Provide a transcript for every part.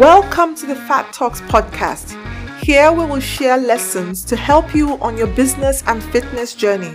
Welcome to the Fat Talks podcast. Here we will share lessons to help you on your business and fitness journey.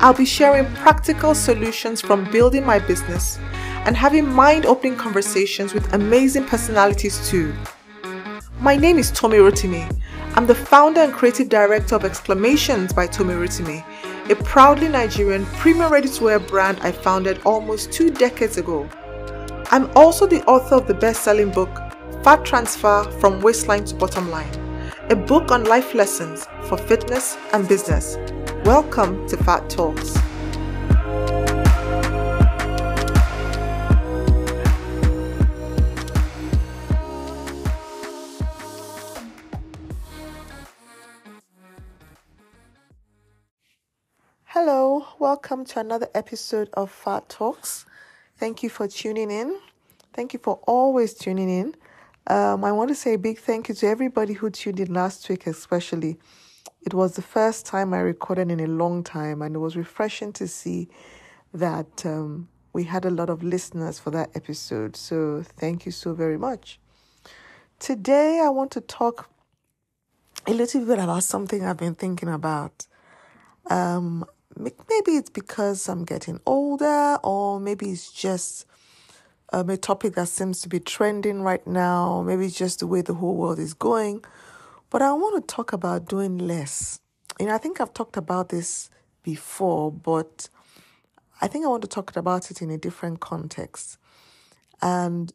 I'll be sharing practical solutions from building my business and having mind opening conversations with amazing personalities too. My name is Tommy Rotimi. I'm the founder and creative director of Exclamations by Tommy Rotimi, a proudly Nigerian premium ready to wear brand I founded almost two decades ago. I'm also the author of the best selling book, Fat Transfer from Waistline to Bottom Line, a book on life lessons for fitness and business. Welcome to Fat Talks. Hello, welcome to another episode of Fat Talks. Thank you for tuning in. Thank you for always tuning in. Um, I want to say a big thank you to everybody who tuned in last week, especially. It was the first time I recorded in a long time, and it was refreshing to see that um, we had a lot of listeners for that episode. So, thank you so very much. Today, I want to talk a little bit about something I've been thinking about. Um, maybe it's because I'm getting older, or maybe it's just um, a topic that seems to be trending right now. Maybe it's just the way the whole world is going. But I want to talk about doing less. You know, I think I've talked about this before, but I think I want to talk about it in a different context. And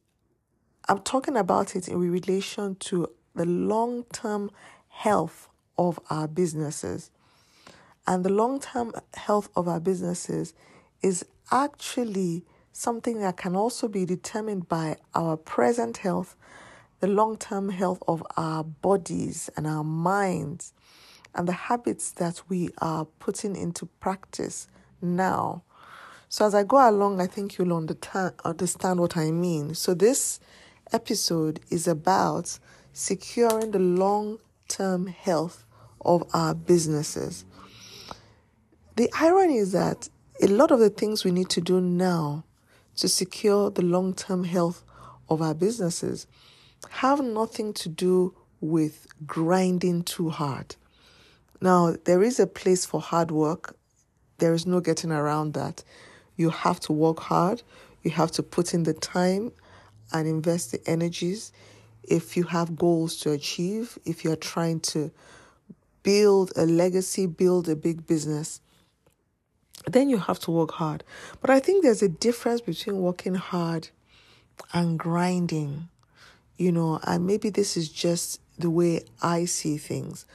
I'm talking about it in relation to the long term health of our businesses. And the long term health of our businesses is actually something that can also be determined by our present health, the long term health of our bodies and our minds, and the habits that we are putting into practice now. So, as I go along, I think you'll understand what I mean. So, this episode is about securing the long term health of our businesses. The irony is that a lot of the things we need to do now to secure the long term health of our businesses have nothing to do with grinding too hard. Now, there is a place for hard work, there is no getting around that. You have to work hard, you have to put in the time and invest the energies. If you have goals to achieve, if you're trying to build a legacy, build a big business, then you have to work hard. But I think there's a difference between working hard and grinding, you know, and maybe this is just the way I see things.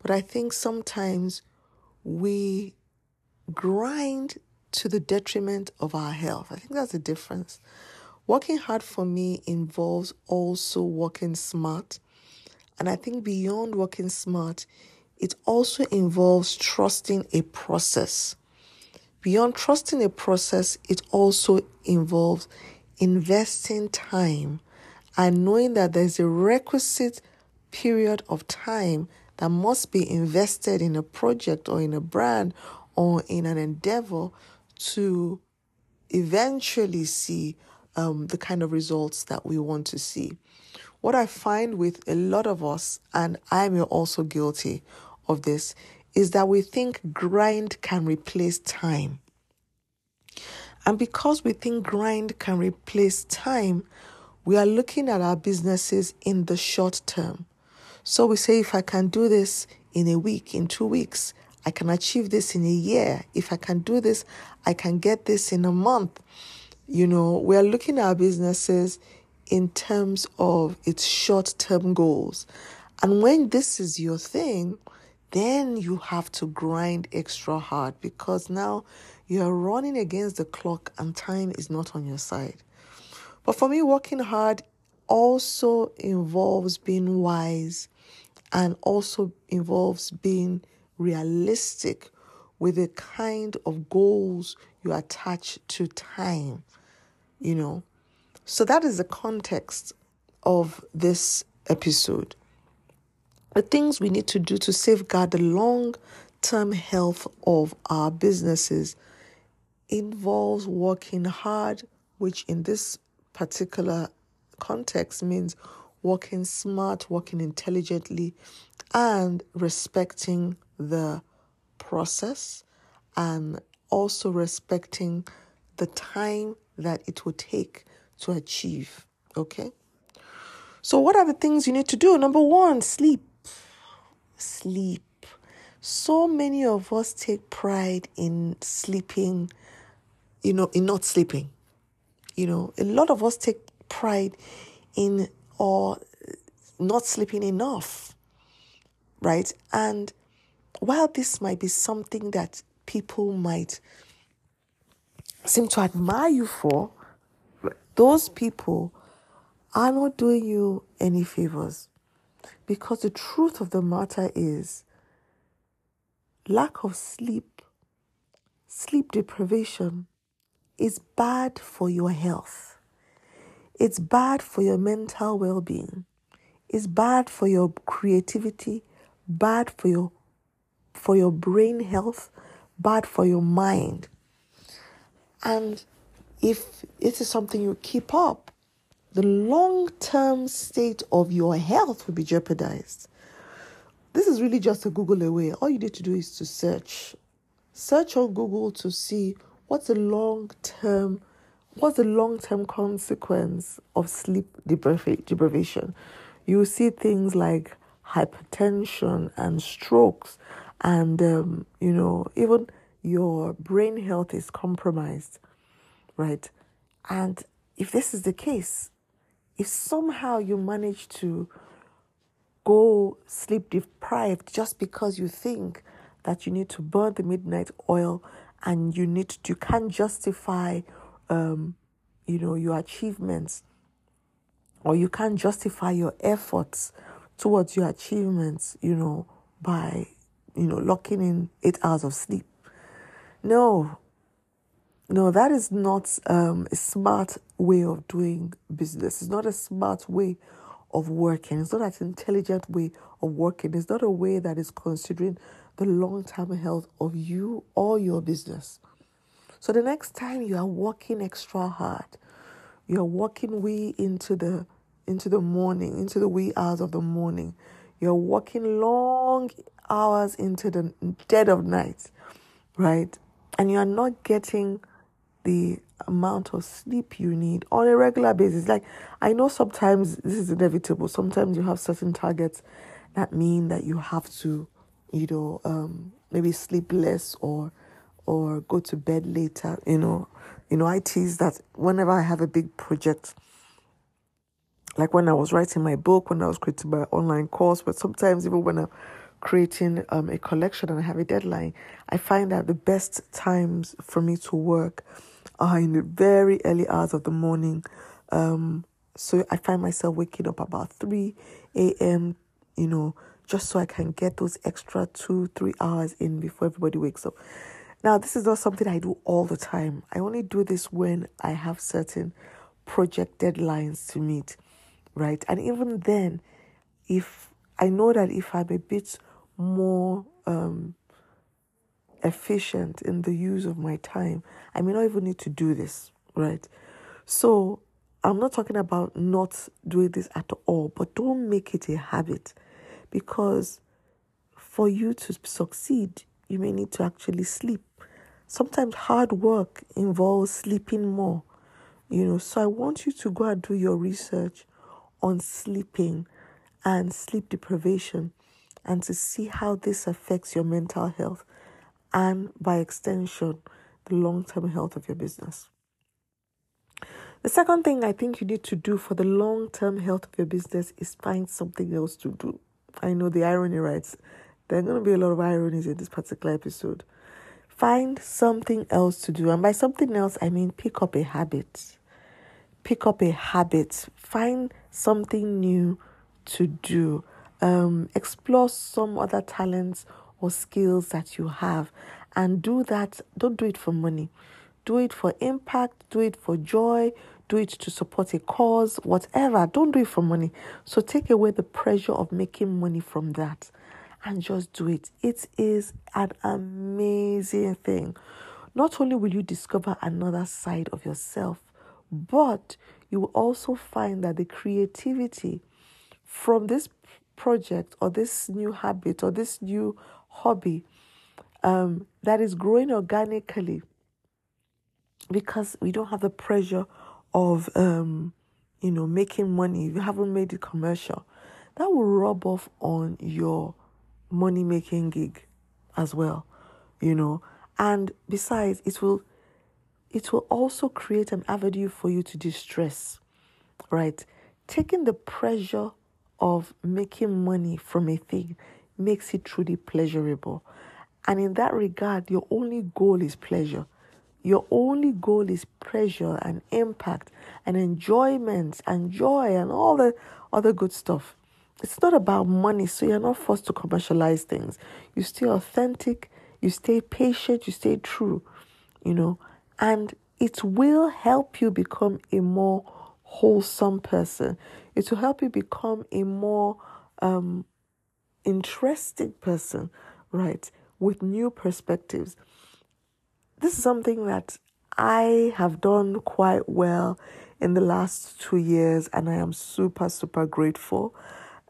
But I think sometimes we grind to the detriment of our health. I think that's the difference. Working hard for me involves also working smart. And I think beyond working smart, it also involves trusting a process. Beyond trusting a process, it also involves investing time and knowing that there's a requisite period of time that must be invested in a project or in a brand or in an endeavor to eventually see um, the kind of results that we want to see. What I find with a lot of us, and I'm also guilty of this, is that we think grind can replace time. And because we think grind can replace time, we are looking at our businesses in the short term. So we say, if I can do this in a week, in two weeks, I can achieve this in a year. If I can do this, I can get this in a month. You know, we are looking at our businesses in terms of its short term goals. And when this is your thing, then you have to grind extra hard because now you're running against the clock and time is not on your side. But for me, working hard also involves being wise and also involves being realistic with the kind of goals you attach to time, you know. So that is the context of this episode the things we need to do to safeguard the long term health of our businesses involves working hard, which in this particular context means working smart, working intelligently, and respecting the process and also respecting the time that it will take to achieve. Okay? So, what are the things you need to do? Number one, sleep. Sleep. So many of us take pride in sleeping, you know, in not sleeping. You know, a lot of us take pride in or not sleeping enough, right? And while this might be something that people might seem to admire you for, those people are not doing you any favors. Because the truth of the matter is, lack of sleep, sleep deprivation, is bad for your health. It's bad for your mental well being. It's bad for your creativity, bad for your for your brain health, bad for your mind. And if it is something you keep up, the long term state of your health will be jeopardized. This is really just a Google away. All you need to do is to search. Search on Google to see what's the long term what's the long term consequence of sleep deprivation. You see things like hypertension and strokes and um, you know even your brain health is compromised right and if this is the case if somehow you manage to go sleep deprived just because you think that you need to burn the midnight oil and you need to, you can't justify um, you know your achievements or you can't justify your efforts towards your achievements you know by you know, locking in eight hours of sleep. No, no, that is not um, a smart way of doing business. It's not a smart way of working. It's not an intelligent way of working. It's not a way that is considering the long term health of you or your business. So the next time you are working extra hard, you're working way into the into the morning, into the wee hours of the morning. You're working long hours into the dead of night, right? And you are not getting the amount of sleep you need on a regular basis. Like, I know sometimes this is inevitable. Sometimes you have certain targets that mean that you have to, you know, um, maybe sleep less or or go to bed later. You know, you know, I tease that whenever I have a big project, like when I was writing my book, when I was creating my online course, but sometimes even when I'm creating um, a collection and I have a deadline, I find that the best times for me to work are in the very early hours of the morning. Um, so I find myself waking up about 3 a.m., you know, just so I can get those extra two, three hours in before everybody wakes up. Now, this is not something I do all the time. I only do this when I have certain project deadlines to meet, right? And even then, if I know that if I'm a bit more um, efficient in the use of my time, I may not even need to do this, right? So I'm not talking about not doing this at all, but don't make it a habit because for you to succeed, you may need to actually sleep. Sometimes hard work involves sleeping more, you know. So I want you to go and do your research on sleeping and sleep deprivation and to see how this affects your mental health and, by extension, the long term health of your business. The second thing I think you need to do for the long term health of your business is find something else to do. I know the irony, right? There are going to be a lot of ironies in this particular episode. Find something else to do. And by something else, I mean pick up a habit. Pick up a habit. Find something new to do. Um, explore some other talents or skills that you have and do that. Don't do it for money. Do it for impact, do it for joy, do it to support a cause, whatever. Don't do it for money. So take away the pressure of making money from that and just do it. It is an amazing thing. Not only will you discover another side of yourself, but you will also find that the creativity from this project or this new habit or this new hobby um, that is growing organically because we don't have the pressure of um, you know making money. If you haven't made it commercial that will rub off on your money making gig as well you know. And besides it will it will also create an avenue for you to distress right? Taking the pressure of making money from a thing makes it truly pleasurable and in that regard your only goal is pleasure your only goal is pleasure and impact and enjoyment and joy and all the other good stuff. It's not about money, so you're not forced to commercialize things. You stay authentic, you stay patient, you stay true, you know, and it will help you become a more wholesome person. It will help you become a more um, interesting person, right, with new perspectives this is something that I have done quite well in the last two years, and I am super, super grateful.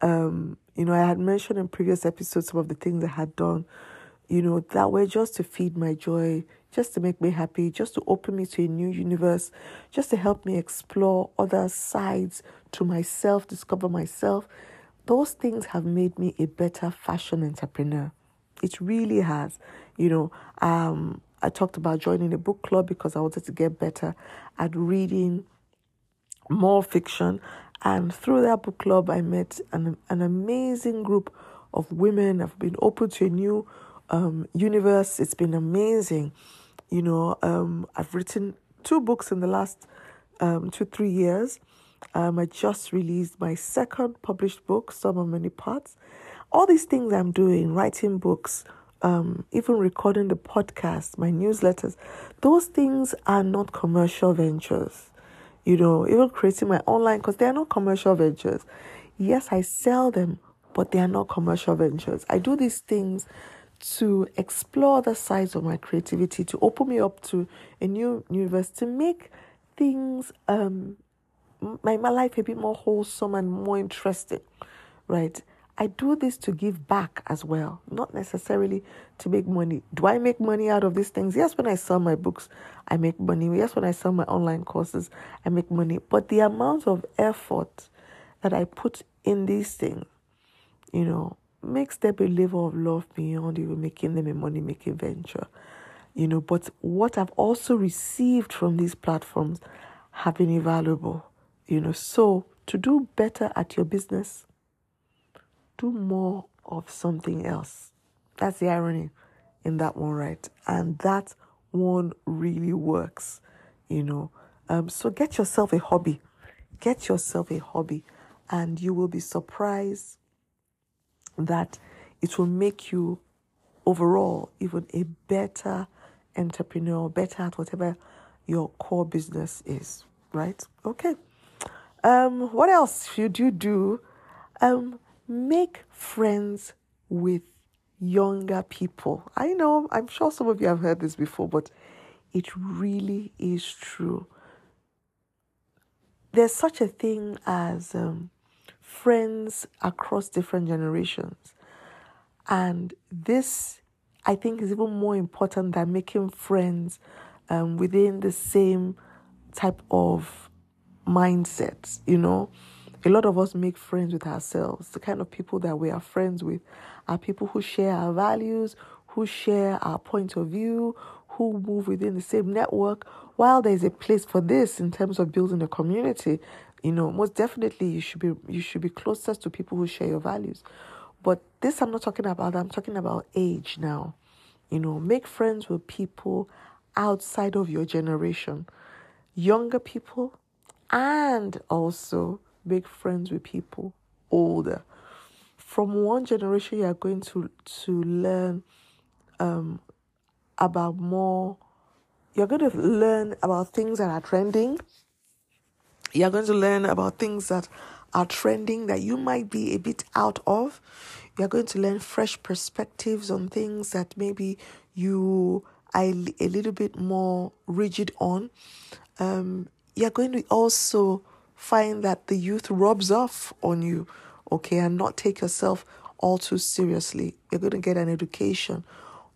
Um, you know, I had mentioned in previous episodes some of the things I had done, you know, that were just to feed my joy, just to make me happy, just to open me to a new universe, just to help me explore other sides to myself, discover myself. Those things have made me a better fashion entrepreneur. It really has. You know, um, I talked about joining a book club because I wanted to get better at reading more fiction. And through that book club, I met an, an amazing group of women. I've been open to a new um, universe. It's been amazing. You know, um, I've written two books in the last um, two, three years. Um, I just released my second published book, Some of Many Parts. All these things I'm doing, writing books, um, even recording the podcast, my newsletters, those things are not commercial ventures. You know, even creating my online because they are not commercial ventures. Yes, I sell them, but they are not commercial ventures. I do these things to explore the sides of my creativity, to open me up to a new universe, to make things um my, my life a bit more wholesome and more interesting, right? I do this to give back as well, not necessarily to make money. Do I make money out of these things? Yes, when I sell my books, I make money. Yes, when I sell my online courses, I make money. But the amount of effort that I put in these things, you know, makes them a labor of love beyond even making them a money making venture. You know, but what I've also received from these platforms have been invaluable. You know, so to do better at your business, do more of something else. That's the irony in that one, right? And that one really works, you know. Um, so get yourself a hobby. Get yourself a hobby, and you will be surprised that it will make you overall even a better entrepreneur, better at whatever your core business is, right? Okay. Um, what else should you do? Um, make friends with younger people. I know, I'm sure some of you have heard this before, but it really is true. There's such a thing as um, friends across different generations. And this, I think, is even more important than making friends um, within the same type of mindset, you know a lot of us make friends with ourselves. The kind of people that we are friends with are people who share our values, who share our point of view, who move within the same network. While there's a place for this in terms of building a community, you know, most definitely you should be you should be closest to people who share your values. But this I'm not talking about. I'm talking about age now. You know, make friends with people outside of your generation, younger people, and also make friends with people older. From one generation, you are going to to learn um, about more. You're going to learn about things that are trending. You're going to learn about things that are trending that you might be a bit out of. You're going to learn fresh perspectives on things that maybe you are a little bit more rigid on. Um, you're going to also find that the youth rubs off on you, okay, and not take yourself all too seriously. You're going to get an education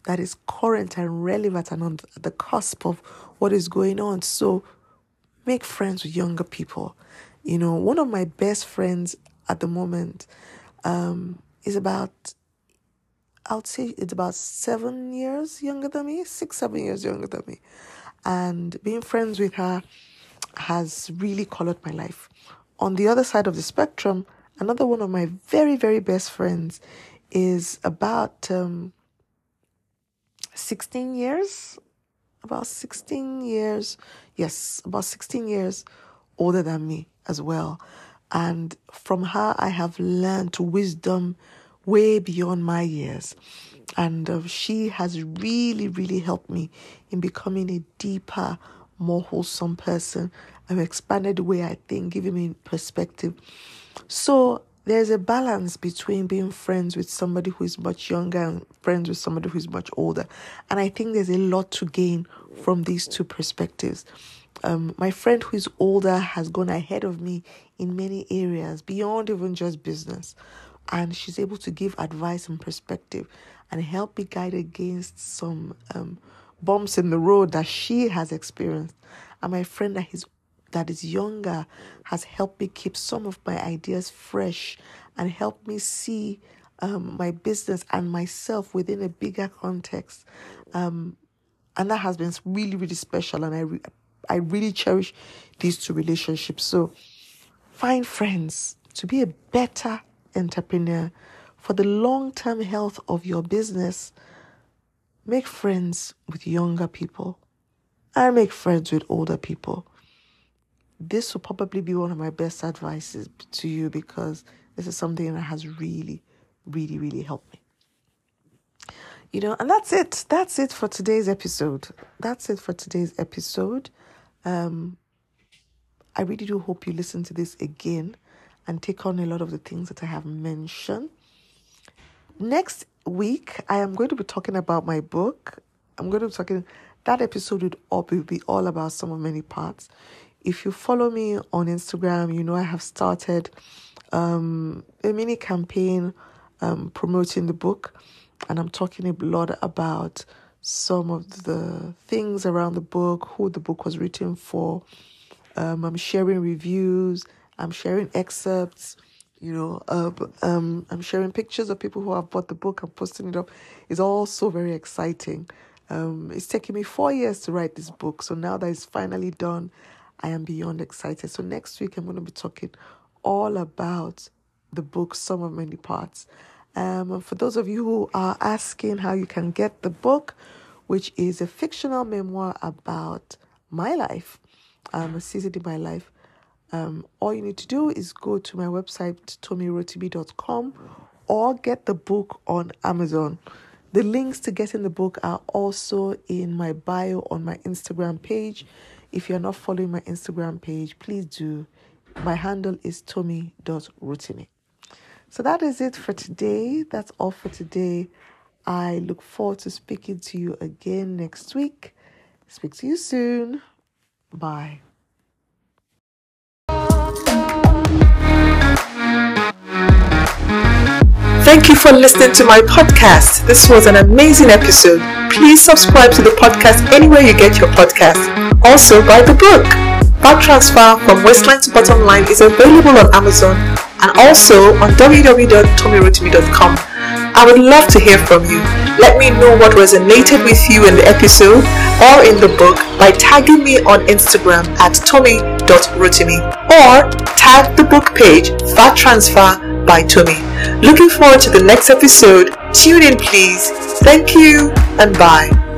that is current and relevant and on the cusp of what is going on. So make friends with younger people. You know, one of my best friends at the moment um, is about, I would say it's about seven years younger than me, six, seven years younger than me. And being friends with her has really colored my life. On the other side of the spectrum, another one of my very, very best friends is about um, 16 years, about 16 years, yes, about 16 years older than me as well. And from her, I have learned wisdom way beyond my years. And uh, she has really, really helped me in becoming a deeper, more wholesome person. I've expanded the way I think, giving me perspective. So there's a balance between being friends with somebody who is much younger and friends with somebody who is much older. And I think there's a lot to gain from these two perspectives. Um, my friend who is older has gone ahead of me in many areas beyond even just business. And she's able to give advice and perspective and help me guide against some um, bumps in the road that she has experienced. And my friend that is that is younger has helped me keep some of my ideas fresh and helped me see um, my business and myself within a bigger context. Um, and that has been really, really special. And I, re- I really cherish these two relationships. So find friends to be a better entrepreneur for the long term health of your business. Make friends with younger people and make friends with older people. This will probably be one of my best advices to you because this is something that has really, really, really helped me. You know, and that's it. That's it for today's episode. That's it for today's episode. Um, I really do hope you listen to this again and take on a lot of the things that I have mentioned. Next week, I am going to be talking about my book. I'm going to be talking, that episode would all be, be all about some of many parts. If you follow me on Instagram, you know I have started um, a mini campaign um, promoting the book, and I'm talking a lot about some of the things around the book, who the book was written for. Um, I'm sharing reviews, I'm sharing excerpts, you know, uh, um, I'm sharing pictures of people who have bought the book, I'm posting it up. It's all so very exciting. Um, it's taken me four years to write this book, so now that it's finally done, I am beyond excited. So next week, I'm going to be talking all about the book, some of many parts. Um, for those of you who are asking how you can get the book, which is a fictional memoir about my life, um, a season in my life, um, all you need to do is go to my website, tommyrotimi.com, or get the book on Amazon. The links to getting the book are also in my bio on my Instagram page. If you're not following my Instagram page, please do. My handle is tommy.rotimi. So that is it for today. That's all for today. I look forward to speaking to you again next week. Speak to you soon. Bye. Thank you for listening to my podcast. This was an amazing episode. Please subscribe to the podcast anywhere you get your podcast. Also, buy the book. Fat Transfer from Waistline to Bottom Line is available on Amazon and also on www.tommyrotimi.com. I would love to hear from you. Let me know what resonated with you in the episode or in the book by tagging me on Instagram at tommy.rotimi or tag the book page Fat Transfer by Tommy. Looking forward to the next episode. Tune in, please. Thank you and bye.